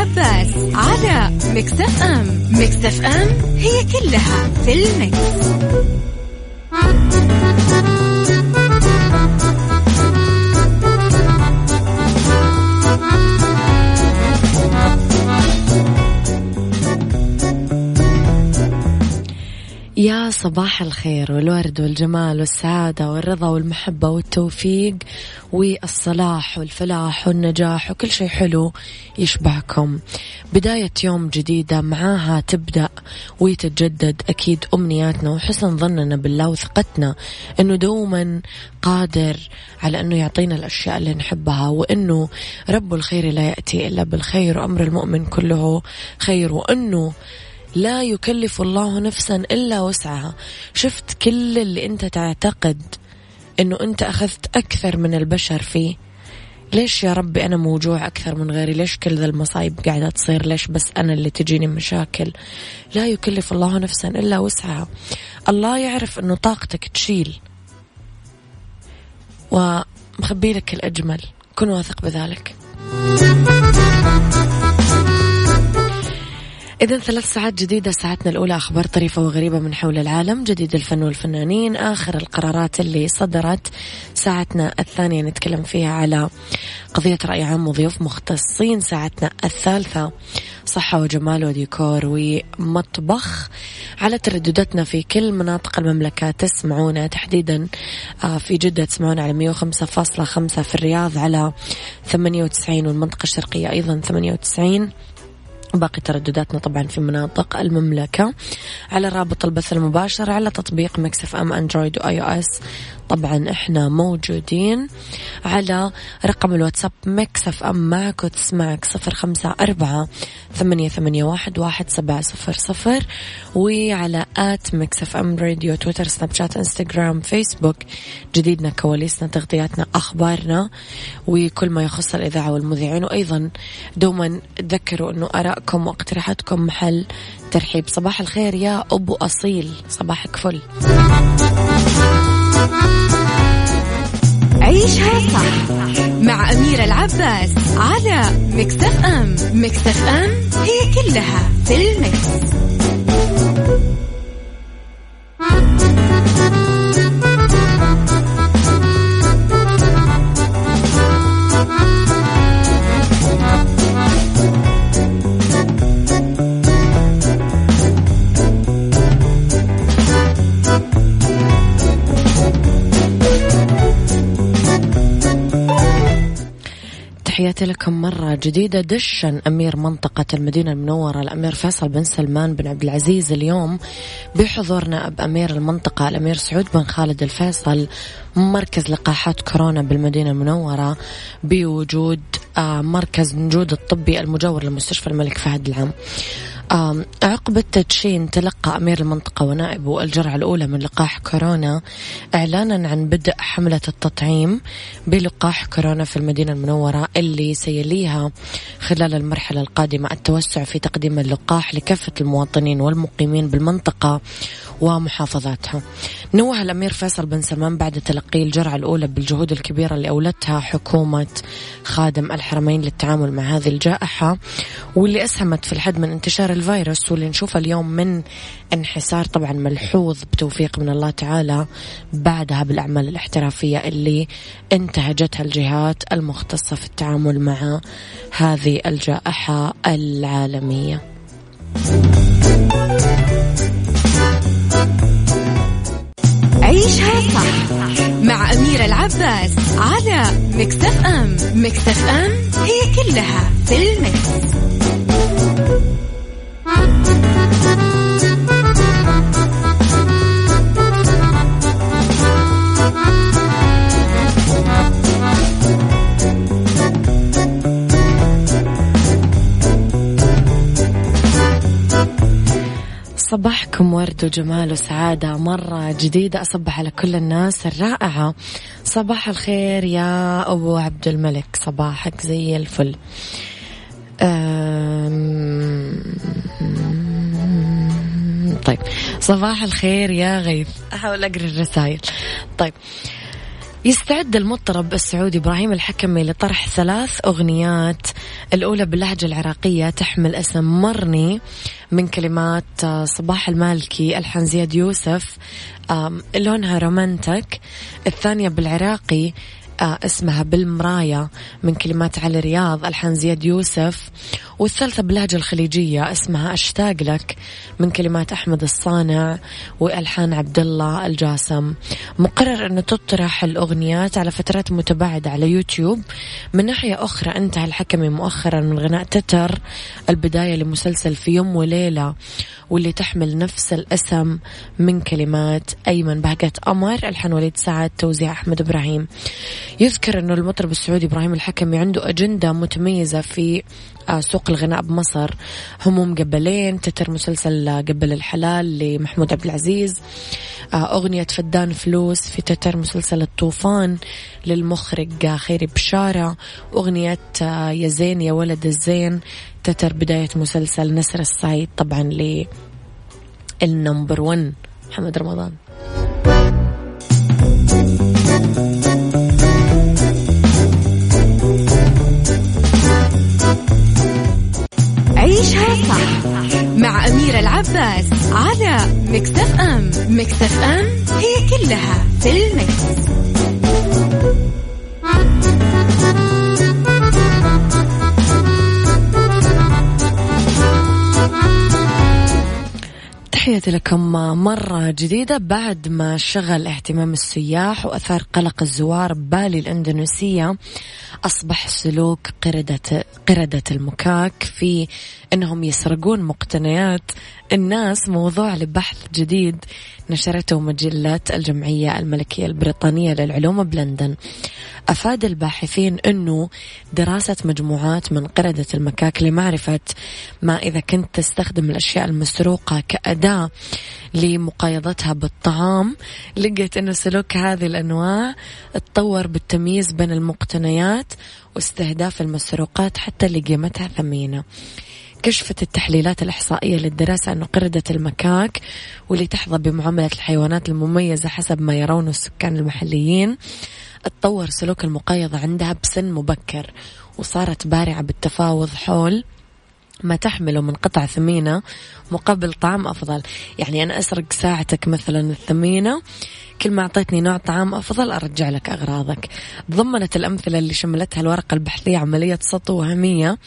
العباس على مكتف أم مكتف أم هي كلها في المكس. يا صباح الخير والورد والجمال والسعادة والرضا والمحبة والتوفيق والصلاح والفلاح والنجاح وكل شيء حلو يشبعكم. بداية يوم جديدة معاها تبدأ ويتجدد أكيد أمنياتنا وحسن ظننا بالله وثقتنا أنه دوما قادر على أنه يعطينا الأشياء اللي نحبها وأنه رب الخير لا يأتي إلا بالخير وأمر المؤمن كله خير وأنه لا يكلف الله نفسا إلا وسعها. شفت كل اللي أنت تعتقد أنه أنت أخذت أكثر من البشر فيه. ليش يا ربي أنا موجوع أكثر من غيري؟ ليش كل ذا المصايب قاعدة تصير؟ ليش بس أنا اللي تجيني مشاكل؟ لا يكلف الله نفسا إلا وسعها. الله يعرف أنه طاقتك تشيل. ومخبي لك الأجمل. كن واثق بذلك. إذا ثلاث ساعات جديدة ساعتنا الأولى أخبار طريفة وغريبة من حول العالم جديد الفن والفنانين آخر القرارات اللي صدرت. ساعتنا الثانية نتكلم فيها على قضية رأي عام وضيوف مختصين. ساعتنا الثالثة صحة وجمال وديكور ومطبخ. على تردداتنا في كل مناطق المملكة تسمعونا تحديدا آه، في جدة تسمعونا على 105.5 في الرياض على 98 والمنطقة الشرقية أيضا 98 باقي تردداتنا طبعا في مناطق المملكة. على رابط البث المباشر على تطبيق Mix FM أندرويد و iOS طبعا إحنا موجودين. على رقم الواتساب Mix FM معك وتسمعك صفر خمسة أربعة ثمانية, ثمانية واحد, واحد سبعة صفر صفر. وعلى at Mix FM Radio تويتر سناب شات إنستغرام فيسبوك. جديدنا كواليسنا تغطياتنا أخبارنا وكل ما يخص الإذاعة والمذيعين. وأيضا دوما تذكروا أنه آرائكم واقتراحاتكم محل ترحيب. صباح الخير يا أبو أصيل. صباحك فل. عيشها صح مع أميرة العباس على مكتف أم. مكتف أم هي كلها في المكس. لكم مرة جديدة دشن أمير منطقة المدينة المنورة الأمير فيصل بن سلمان بن عبد العزيز اليوم بحضور نائب أمير المنطقة الأمير سعود بن خالد الفيصل مركز لقاحات كورونا بالمدينة المنورة بوجود آه، مركز نجود الطبي المجاور لمستشفى الملك فهد العام. عقب التدشين تلقى أمير المنطقة ونائبه الجرعة الأولى من لقاح كورونا إعلانا عن بدء حملة التطعيم بلقاح كورونا في المدينة المنورة اللي سيليها خلال المرحلة القادمة التوسع في تقديم اللقاح لكافة المواطنين والمقيمين بالمنطقة ومحافظاتها. نوه الأمير فيصل بن سلمان بعد تلقي الجرعة الأولى بالجهود الكبيرة اللي أولتها حكومة خادم الحرمين للتعامل مع هذه الجائحة واللي أسهمت في الحد من انتشار الفيروس واللي نشوفه اليوم من انحسار طبعا ملحوظ بتوفيق من الله تعالى بعدها بالأعمال الاحترافية اللي انتهجتها الجهات المختصة في التعامل مع هذه الجائحة العالمية. عيشها صح مع أميرة العباس على مكتف أم مكتف أم هي كلها في المكس. صباحكم ورد وجمال وسعادة. مرة جديدة أصبح على كل الناس الرائعة. صباح الخير يا أبو عبد الملك. صباحك زي الفل. طيب. صباح الخير يا غيث. أحاول أقرأ الرسائل. طيب. يستعد المطرب السعودي إبراهيم الحكمي لطرح ثلاث أغنيات. الأولى باللهجة العراقية تحمل اسم مرني من كلمات صباح المالكي ألحان زياد يوسف لونها رومانتك. الثانية بالعراقي آه، اسمها بالمراية من كلمات علي رياض ألحان زياد يوسف. والثالثة باللهجة الخليجية اسمها أشتاق لك من كلمات أحمد الصانع وألحان عبد الله الجاسم. مقرر أنه تطرح الأغنيات على فترات متباعدة على يوتيوب. من ناحية أخرى انتهى الحكمي مؤخرا من غناء تتر البداية لمسلسل في يوم وليلة. واللي تحمل نفس الأسم من كلمات أيمن بهجة قمر ألحان وليد سعد توزيع أحمد إبراهيم. يذكر أنه المطرب السعودي إبراهيم الحكمي عنده أجندة متميزة في آه، سوق الغناء بمصر. هموم قبلين تتر مسلسل قبل الحلال لمحمود عبد العزيز. آه، أغنية فدان فلوس في تتر مسلسل الطوفان للمخرج خيري بشارة. أغنية آه، يا زين يا ولد الزين. تتر بداية مسلسل نسر السعيد طبعا ل النمبر 1 محمد رمضان عيشها صح مع أميرة العباس على مكتف أم مكتف أم هي كلها في المكس. تحياتي لكم مرة جديدة بعد ما شغل اهتمام السياح وأثار قلق الزوار بالي الإندونيسية أصبح سلوك قردة قردة المكاك في أنهم يسرقون مقتنيات الناس موضوع لبحث جديد نشرته مجلة الجمعية الملكية البريطانية للعلوم بلندن. أفاد الباحثين أنه دراسة مجموعات من قردة المكاك لمعرفة ما إذا كنت تستخدم الأشياء المسروقة كأداة لمقايضتها بالطعام لقيت أنه سلوك هذه الأنواع تطور بالتمييز بين المقتنيات واستهداف المسروقات حتى اللي قيمتها ثمينة. كشفت التحليلات الإحصائية للدراسة أن قردة المكاك واللي تحظى بمعاملة الحيوانات المميزة حسب ما يرونه السكان المحليين تطور سلوك المقايضة عندها بسن مبكر وصارت بارعة بالتفاوض حول ما تحمله من قطع ثمينة مقابل طعم أفضل. يعني أنا أسرق ساعتك مثلا الثمينة كل ما أعطيتني نوع طعام أفضل أرجع لك أغراضك. ضمنت الأمثلة اللي شملتها الورقة البحثية عملية سطو وهمية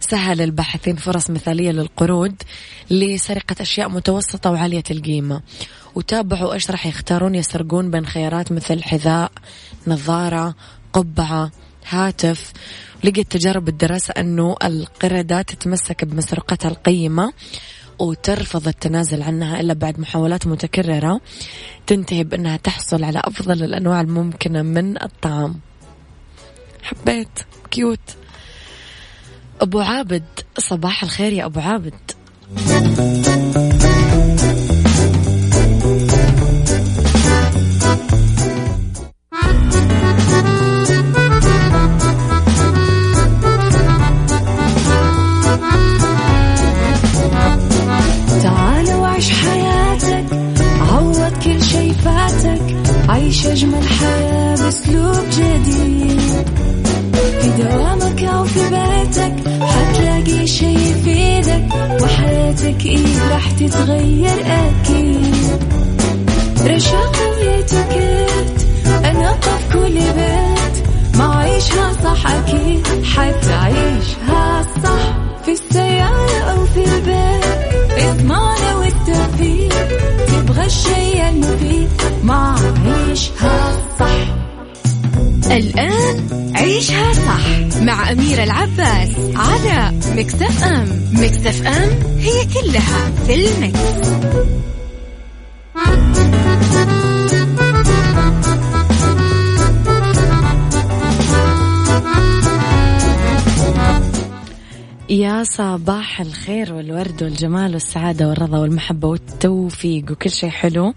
سهل الباحثين فرص مثالية للقرود لسرقة أشياء متوسطة وعالية القيمة. وتابعوا إيش راح يختارون يسرقون بين خيارات مثل حذاء نظارة قبعة هاتف. لقيت تجارب الدراسة أنه القردة تتمسك بمسرقتها القيمة وترفض التنازل عنها إلا بعد محاولات متكررة تنتهي بأنها تحصل على أفضل الأنواع الممكنة من الطعام. حبيت. كيوت. أبو عابد. صباح الخير يا أبو عابد. راح تتغير أكيد. رشاق ويتوكيت أنا في كل بيت. ما عيشها صح أكيد. حتعيشها صح. في السيارة أو في البيت. إضمعنا والتوفيق. تبغى الشيء المفيد. ما عيشها صح. الآن عيشها صح مع أميرة العباس على مكتف أم مكتف أم هي كلها في المكس. يا صباح الخير والورد والجمال والسعادة والرضا والمحبة والتوفيق وكل شيء حلو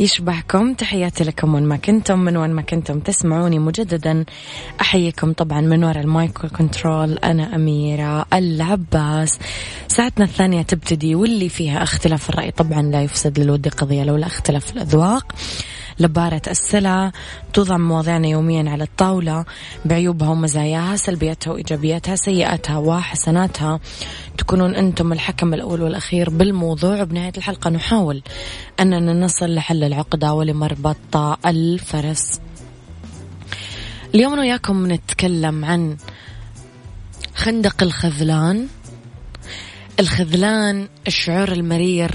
يشبهكم. تحياتي لكم وين ما كنتم من وين ما كنتم تسمعوني مجددا. أحييكم طبعا من وراء ال mic وال control. أنا أميرة العباس. ساعتنا الثانية تبتدي واللي فيها اختلاف الرأي طبعا لا يفسد للود قضية لولا اختلاف الأذواق. لبارت السلع توضع مواضيعنا يوميا على الطاولة. بعيوبها ومزاياها سلبياتها وإيجابياتها سيئاتها وحسناتها. تكونون أنتم الحكم الأول والأخير بالموضوع. وبنهاية الحلقة نحاول أننا نصل لحل العقدة ولمربط الفرس. اليوم أنا وياكم نتكلم عن خندق الخذلان. الخذلان الشعور المرير.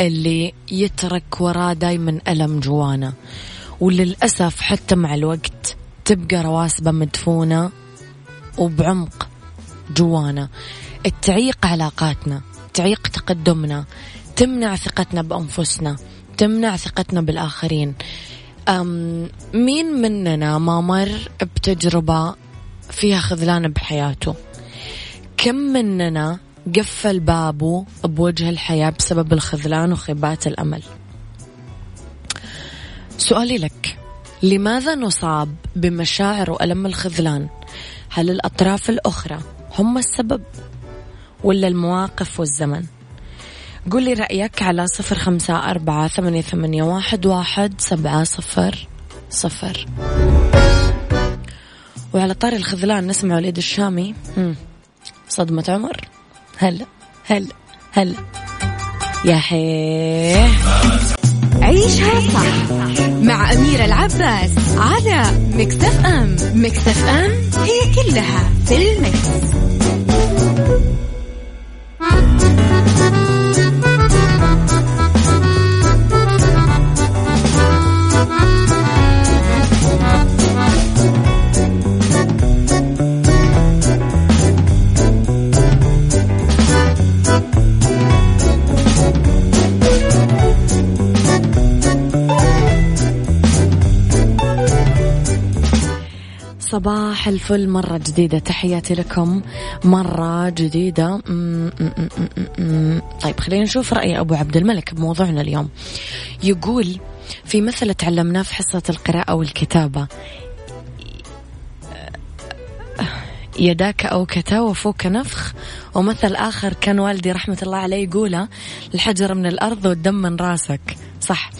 اللي يترك وراه دايما ألم جوانا. وللأسف حتى مع الوقت تبقى رواسبة مدفونة وبعمق جوانا. تعيق علاقاتنا تعيق تقدمنا تمنع ثقتنا بأنفسنا تمنع ثقتنا بالآخرين. أم مين مننا ما مر بتجربة فيها خذلان بحياته؟ كم مننا قفل بابه بوجه الحياة بسبب الخذلان وخيبات الأمل. سؤالي لك لماذا نصاب بمشاعر وألم الخذلان؟ هل الأطراف الأخرى هم السبب ولا المواقف والزمن؟ قل لي رأيك على صفر خمسة أربعة ثمانية, ثمانية واحد, واحد سبعة صفر صفر. وعلى طار الخذلان نسمع وليد الشامي. صدمة عمر. هلا هلا هلا. يا حيه عيشها صح مع أميرة العباس على مكتف أم. مكتف أم هي كلها في المكس. صباح الفل مرة جديدة. تحياتي لكم. مرة جديدة. طيب خلينا نشوف رأي أبو عبد الملك بموضوعنا اليوم. يقول في مثل تعلمناه في حصة القراءة والكتابة. يداك أوكتا وفوك نفخ. ومثل آخر كان والدي رحمة الله عليه يقوله الحجر من الأرض والدم من راسك. صح.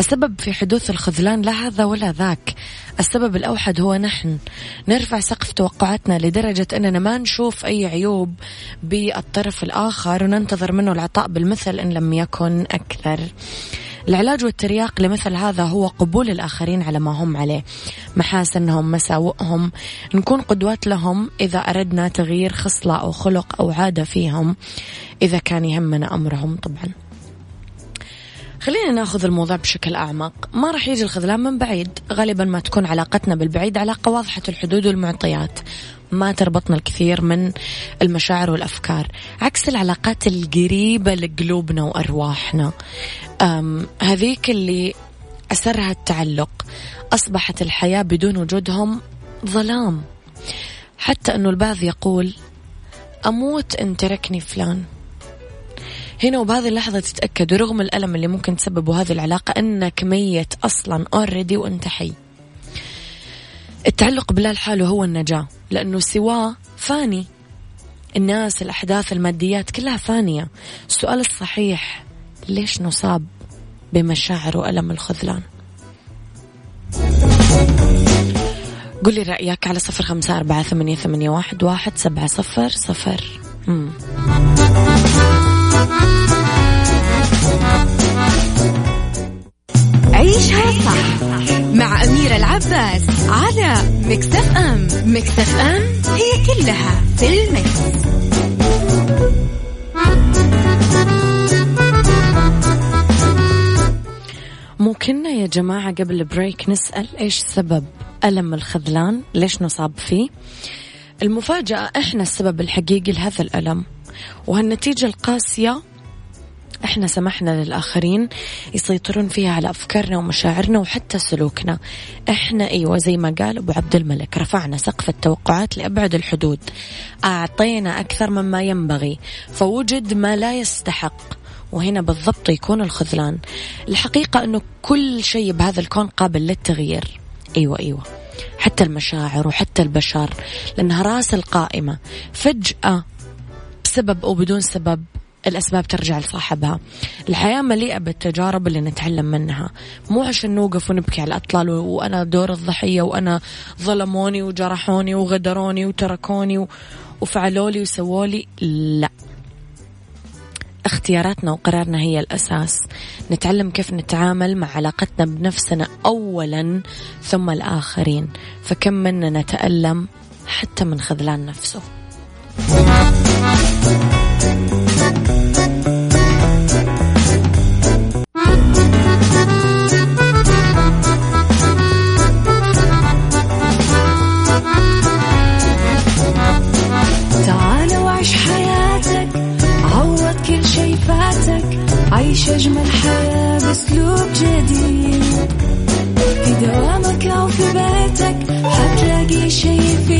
السبب في حدوث الخذلان لا هذا ولا ذاك. السبب الأوحد هو نحن. نرفع سقف توقعاتنا لدرجة أننا ما نشوف أي عيوب بالطرف الآخر وننتظر منه العطاء بالمثل إن لم يكن أكثر. العلاج والترياق لمثل هذا هو قبول الآخرين على ما هم عليه. محاسنهم مساوئهم نكون قدوات لهم إذا أردنا تغيير خصلة أو خلق أو عادة فيهم إذا كان يهمنا أمرهم طبعاً. خلينا ناخذ الموضوع بشكل أعمق. ما راح يجي الخذلان من بعيد. غالبا ما تكون علاقتنا بالبعيد علاقة واضحة الحدود والمعطيات. ما تربطنا الكثير من المشاعر والأفكار. عكس العلاقات القريبة لقلوبنا وأرواحنا. هذيك اللي أسرها التعلق. أصبحت الحياة بدون وجودهم ظلام. حتى أنه البعض يقول أموت إن تركني فلان. هنا وبهذه اللحظة تتأكد رغم الألم اللي ممكن تسببه هذه العلاقة أنك ميت أصلا اوريدي وأنت حي. التعلق بالله لحاله هو النجاة لأنه سواه فاني. الناس الأحداث الماديات كلها فانية. السؤال الصحيح ليش نصاب بمشاعر وألم الخذلان؟ قل لي رأيك على صفر خمسة أربعة ثمانية, ثمانية واحد, واحد سبعة صفر صفر. مم. عيشها صح مع أميرة العباس على Mix FM Mix FM هي كلها في ال Mix. مو كنا يا جماعة قبل break نسأل إيش سبب ألم الخذلان؟ ليش نصاب فيه؟ المفاجأة إحنا السبب الحقيقي لهذا الألم. وهالنتيجة القاسية إحنا سمحنا للآخرين يسيطرون فيها على أفكارنا ومشاعرنا وحتى سلوكنا. إحنا إيوه زي ما قال أبو عبد الملك رفعنا سقف التوقعات لأبعد الحدود. أعطينا أكثر مما ينبغي فوجد ما لا يستحق. وهنا بالضبط يكون الخذلان. الحقيقة أنه كل شيء بهذا الكون قابل للتغيير. أيوة أيوة. حتى المشاعر وحتى البشر لأنها رأس القائمة. فجأة بسبب أو بدون سبب الأسباب ترجع لصاحبها. الحياة مليئة بالتجارب اللي نتعلم منها. مو عشان نوقف ونبكي على الأطلال وأنا دور الضحية وأنا ظلموني وجرحوني وغدروني وتركوني وفعلولي وسوولي لا. اختياراتنا وقرارنا هي الأساس. نتعلم كيف نتعامل مع علاقتنا بنفسنا أولا ثم الآخرين. فكم منا نتألم حتى من خذلان نفسه. في دوامك أو في بيتك حتلاقي شي يفيدك.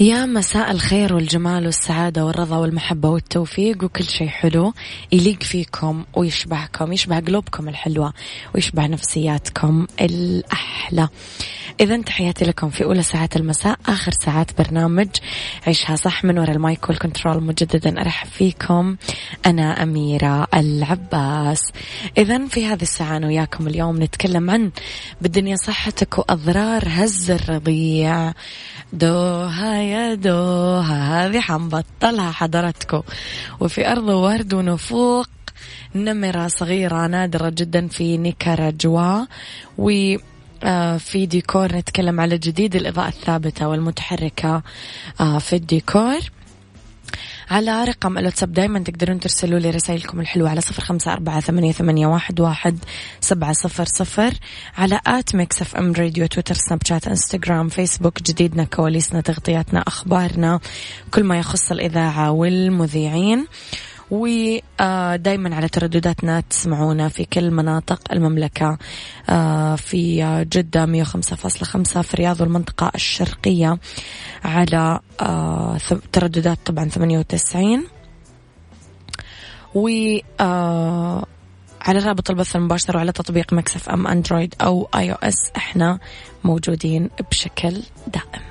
يا مساء الخير والجمال والسعادة والرضا والمحبة والتوفيق وكل شيء حلو يليق فيكم ويشبهكم يشبه قلوبكم الحلوة ويشبه نفسياتكم الأحلى. إذا تحياتي لكم في أولى ساعات المساء آخر ساعات برنامج عيشها صح من وراء المايك والكنترول مجددا أرحب فيكم أنا أميرة العباس. إذا في هذه الساعة أنا وياكم اليوم نتكلم عن بالدنيا صحتك وأضرار هز الرضيع. دوها يا دوها هذه حنبطلها حضرتكم وفي أرض ورد ونفوق نمرة صغيرة نادرة جدا في نيكاراجوا. و آه، في ديكور نتكلم على جديد الإضاءة الثابتة والمتحركة آه، في الديكور. على رقم الواتساب دايما تقدرون ترسلوا لي رسائلكم الحلوة على صفر خمسة أربعة ثمانية, ثمانية واحد, واحد سبعة صفر صفر على at Mix FM Radio تويتر سناب شات انستغرام فيسبوك جديدنا كواليسنا تغطياتنا أخبارنا كل ما يخص الإذاعة والمذيعين ودائما على تردداتنا تسمعونا في كل مناطق المملكة آه، في جدة 105.5 في الرياض والمنطقة الشرقية على آه، ترددات طبعا 98 و آه، على رابط البث المباشر وعلى تطبيق Mix FM Android أو iOS إحنا موجودين بشكل دائم.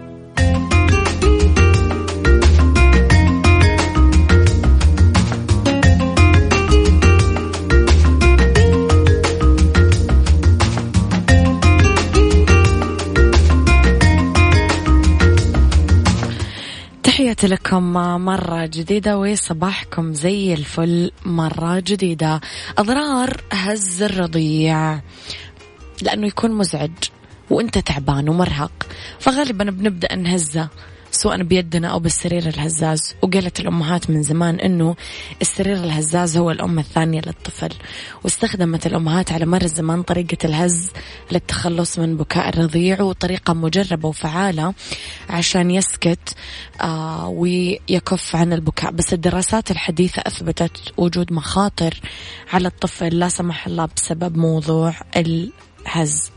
تحياتي لكم مرة جديدة وصباحكم زي الفل مرة جديدة. أضرار هز الرضيع. لأنه يكون مزعج وأنت تعبان ومرهق. فغالبا بنبدأ نهزه. سواء بيدنا أو بالسرير الهزاز. وقالت الأمهات من زمان أنه السرير الهزاز هو الأم الثانية للطفل. واستخدمت الأمهات على مر الزمان طريقة الهز للتخلص من بكاء الرضيع وطريقة مجربة وفعالة عشان يسكت آه ويكف عن البكاء. بس الدراسات الحديثة أثبتت وجود مخاطر على الطفل لا سمح الله بسبب موضوع الهز.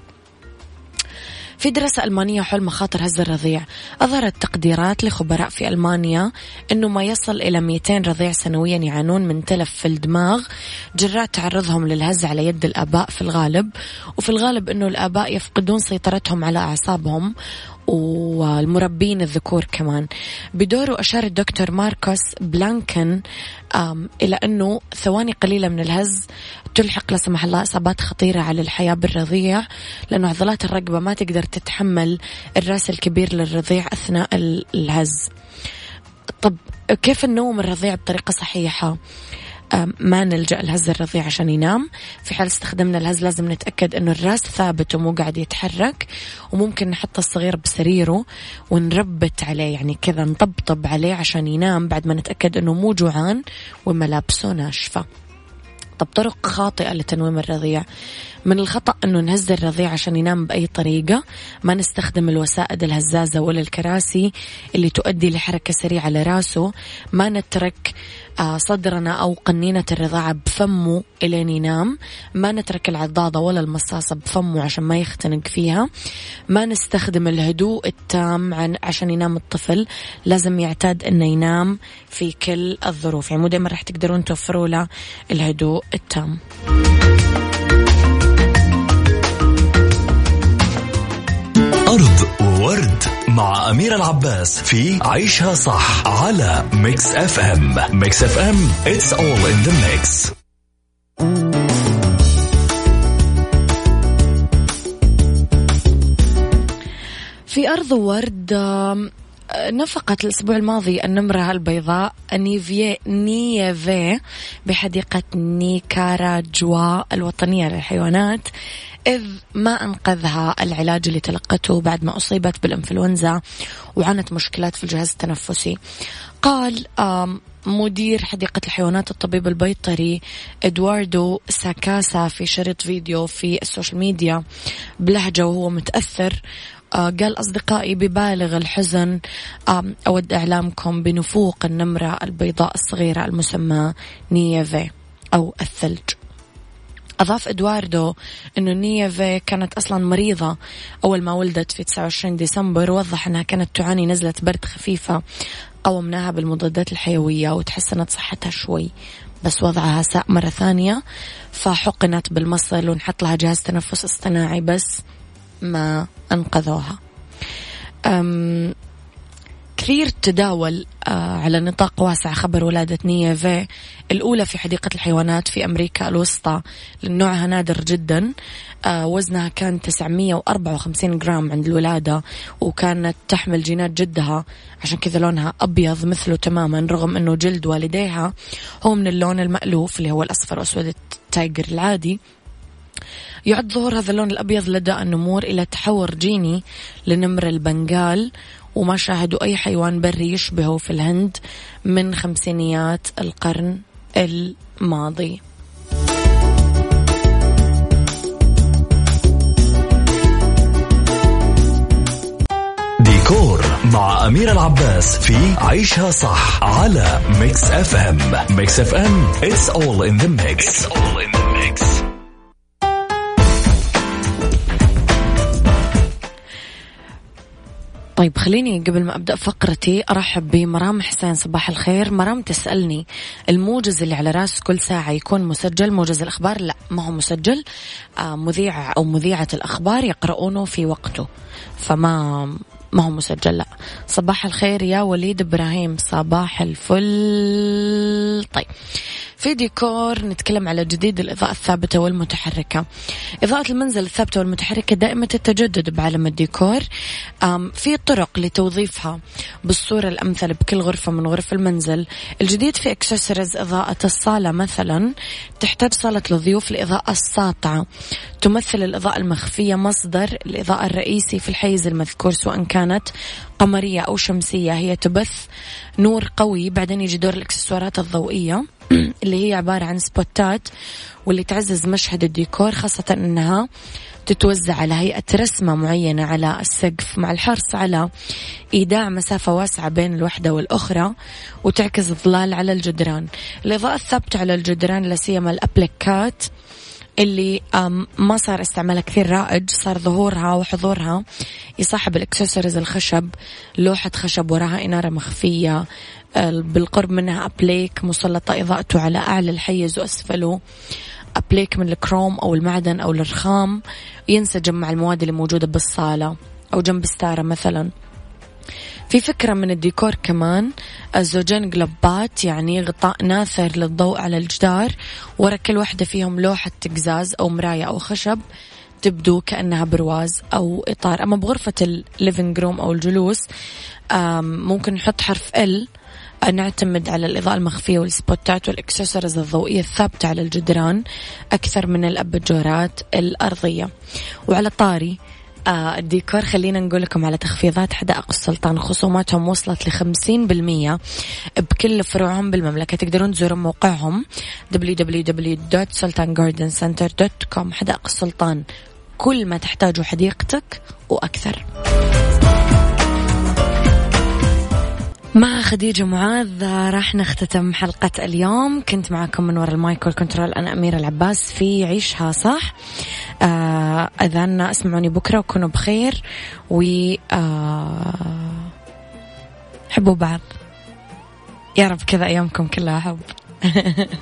في دراسة ألمانية حول مخاطر هز الرضيع. أظهرت تقديرات لخبراء في ألمانيا أنه ما يصل إلى 200 رضيع سنويا يعانون من تلف في الدماغ. جراء تعرضهم للهز على يد الآباء في الغالب وفي الغالب أنه الآباء يفقدون سيطرتهم على أعصابهم. والمربين الذكور كمان بدوره أشار الدكتور ماركوس بلانكن إلى أنه ثواني قليلة من الهز تلحق لا سمح الله إصابات خطيرة على الحياة بالرضيع لأنه عضلات الرقبة ما تقدر تتحمل الرأس الكبير للرضيع أثناء الهز طب كيف النوم الرضيع بطريقة صحيحة؟ ما نلجأ الهز الرضيع عشان ينام. في حال استخدمنا الهز لازم نتأكد أنه الراس ثابت ومو قاعد يتحرك وممكن نحط الصغير بسريره ونربت عليه يعني كذا نطبطب عليه عشان ينام بعد ما نتأكد أنه مو جوعان وملابسه ناشفة. طب طرق خاطئة لتنويم الرضيع. من الخطأ أنه نهز الرضيع عشان ينام بأي طريقة. ما نستخدم الوسائد الهزازة ولا الكراسي اللي تؤدي لحركة سريعة لراسه. ما نترك آه، صدرنا أو قنينة الرضاعة بفمه إلين ينام ما نترك العضاضة ولا المصاصة بفمه عشان ما يختنق فيها. ما نستخدم الهدوء التام عشان ينام الطفل. لازم يعتاد أنه ينام في كل الظروف. يعني مو دايما راح تقدرون توفروا له الهدوء التام. أمير العباس في عيشها صح على Mix FM Mix FM it's all in the mix. في أرض ورد نفقت الأسبوع الماضي النمرة البيضاء نيفي نيفي بحديقة نيكاراجوا الوطنية للحيوانات إذ ما أنقذها العلاج اللي تلقته بعد ما أصيبت بالإنفلونزا وعانت مشكلات في الجهاز التنفسي. قال مدير حديقة الحيوانات الطبيب البيطري إدواردو ساكاسا في شريط فيديو في ال social media بلهجة وهو متأثر قال أصدقائي ببالغ الحزن أود إعلامكم بنفوق النمرة البيضاء الصغيرة المسمى نيافي أو الثلج. أضاف إدواردو أنه نيافي كانت أصلا مريضة أول ما ولدت في 29 ديسمبر وضح أنها كانت تعاني نزلة برد خفيفة قومناها بالمضادات الحيوية وتحسنت صحتها شوي بس وضعها ساء مرة ثانية فحقنت بالمصل ونحط لها جهاز تنفس اصطناعي بس. ما أنقذوها. كثير تداول آه، على نطاق واسع خبر ولادة نيافي الأولى في حديقة الحيوانات في أمريكا الوسطى لنوعها نادر جدا. آه، وزنها كان 954 جرام عند الولادة وكانت تحمل جينات جدها. عشان كذا لونها أبيض مثله تماما رغم أنه جلد والديها هو من اللون المألوف اللي هو الأصفر وأسود ال tiger العادي. يعد ظهور هذا اللون الأبيض لدى النمور إلى تحور جيني لنمر البنغال وما شاهدوا أي حيوان بري يشبهه في الهند من خمسينيات القرن الماضي. ديكور مع أمير العباس في عيشها صح على Mix FM Mix FM it's all in the mix, it's all in the mix. طيب خليني قبل ما أبدأ فقرتي أرحب بمرام حسين صباح الخير. مرام تسألني الموجز اللي على رأس كل ساعة يكون مسجل موجز الأخبار؟ لا ما هو مسجل. آه مذيع أو مذيعة الأخبار يقرؤونه في وقته فما ما هو مسجل لا. صباح الخير يا وليد إبراهيم صباح الفل. طيب في ديكور نتكلم على جديد الإضاءة الثابتة والمتحركة. إضاءة المنزل الثابتة والمتحركة دائمة التجدد بعالم الديكور. في طرق لتوظيفها بالصورة الأمثل بكل غرفة من غرف المنزل. الجديد في اكسسوارز إضاءة الصالة مثلا تحتاج صالة الضيوف لإضاءة الساطعة تمثل الإضاءة المخفية مصدر الإضاءة الرئيسي في الحيز المذكور سواء كانت قمرية أو شمسية هي تبث نور قوي. بعدين يجي دور الإكسسوارات الضوئية اللي هي عبارة عن سبوتات واللي تعزز مشهد الديكور خاصة أنها تتوزع على هيئة رسمة معينة على السقف مع الحرص على إيداع مسافة واسعة بين الوحدة والأخرى وتعكس الظلال على الجدران. الإضاءة الثابتة على الجدران لا سيما الأبليكات اللي ما صار استعمالها كثير رائج صار ظهورها وحضورها يصاحب الاكسسوارز الخشب لوحة خشب وراها إنارة مخفية بالقرب منها أبليك مسلطة إضاءته على أعلى الحيز وأسفله أبليك من الكروم أو المعدن أو الرخام ينسجم مع المواد اللي موجودة بالصالة أو جنب ستارة مثلا. في فكرة من الديكور كمان الزوجين أبليكات يعني غطاء ناثر للضوء على الجدار ورا كل واحدة فيهم لوحة قزاز أو مراية أو خشب تبدو كأنها برواز أو إطار. أما بغرفة ال living room أو الجلوس ممكن نحط حرف ال نعتمد على الإضاءة المخفية والسبوتات والإكسسوارز الضوئية الثابتة على الجدران أكثر من الأبجورات الأرضية. وعلى طاري آه الديكور خلينا نقول لكم على تخفيضات حدائق السلطان خصوماتهم وصلت لخمسين بالمية بكل فروعهم بالمملكة. تقدرون تزورون موقعهم www.sultangardencenter.com حدائق السلطان كل ما تحتاجه حديقتك وأكثر. مع خديجة معاذ راح نختتم حلقة اليوم. كنت معكم من وراء المايك والكنترول أنا أميرة العباس في عيشها صح؟ آه أذان اسمعوني بكرة وكونوا بخير. و آه حبوا بعض. يا رب كذا أيامكم كلها حب.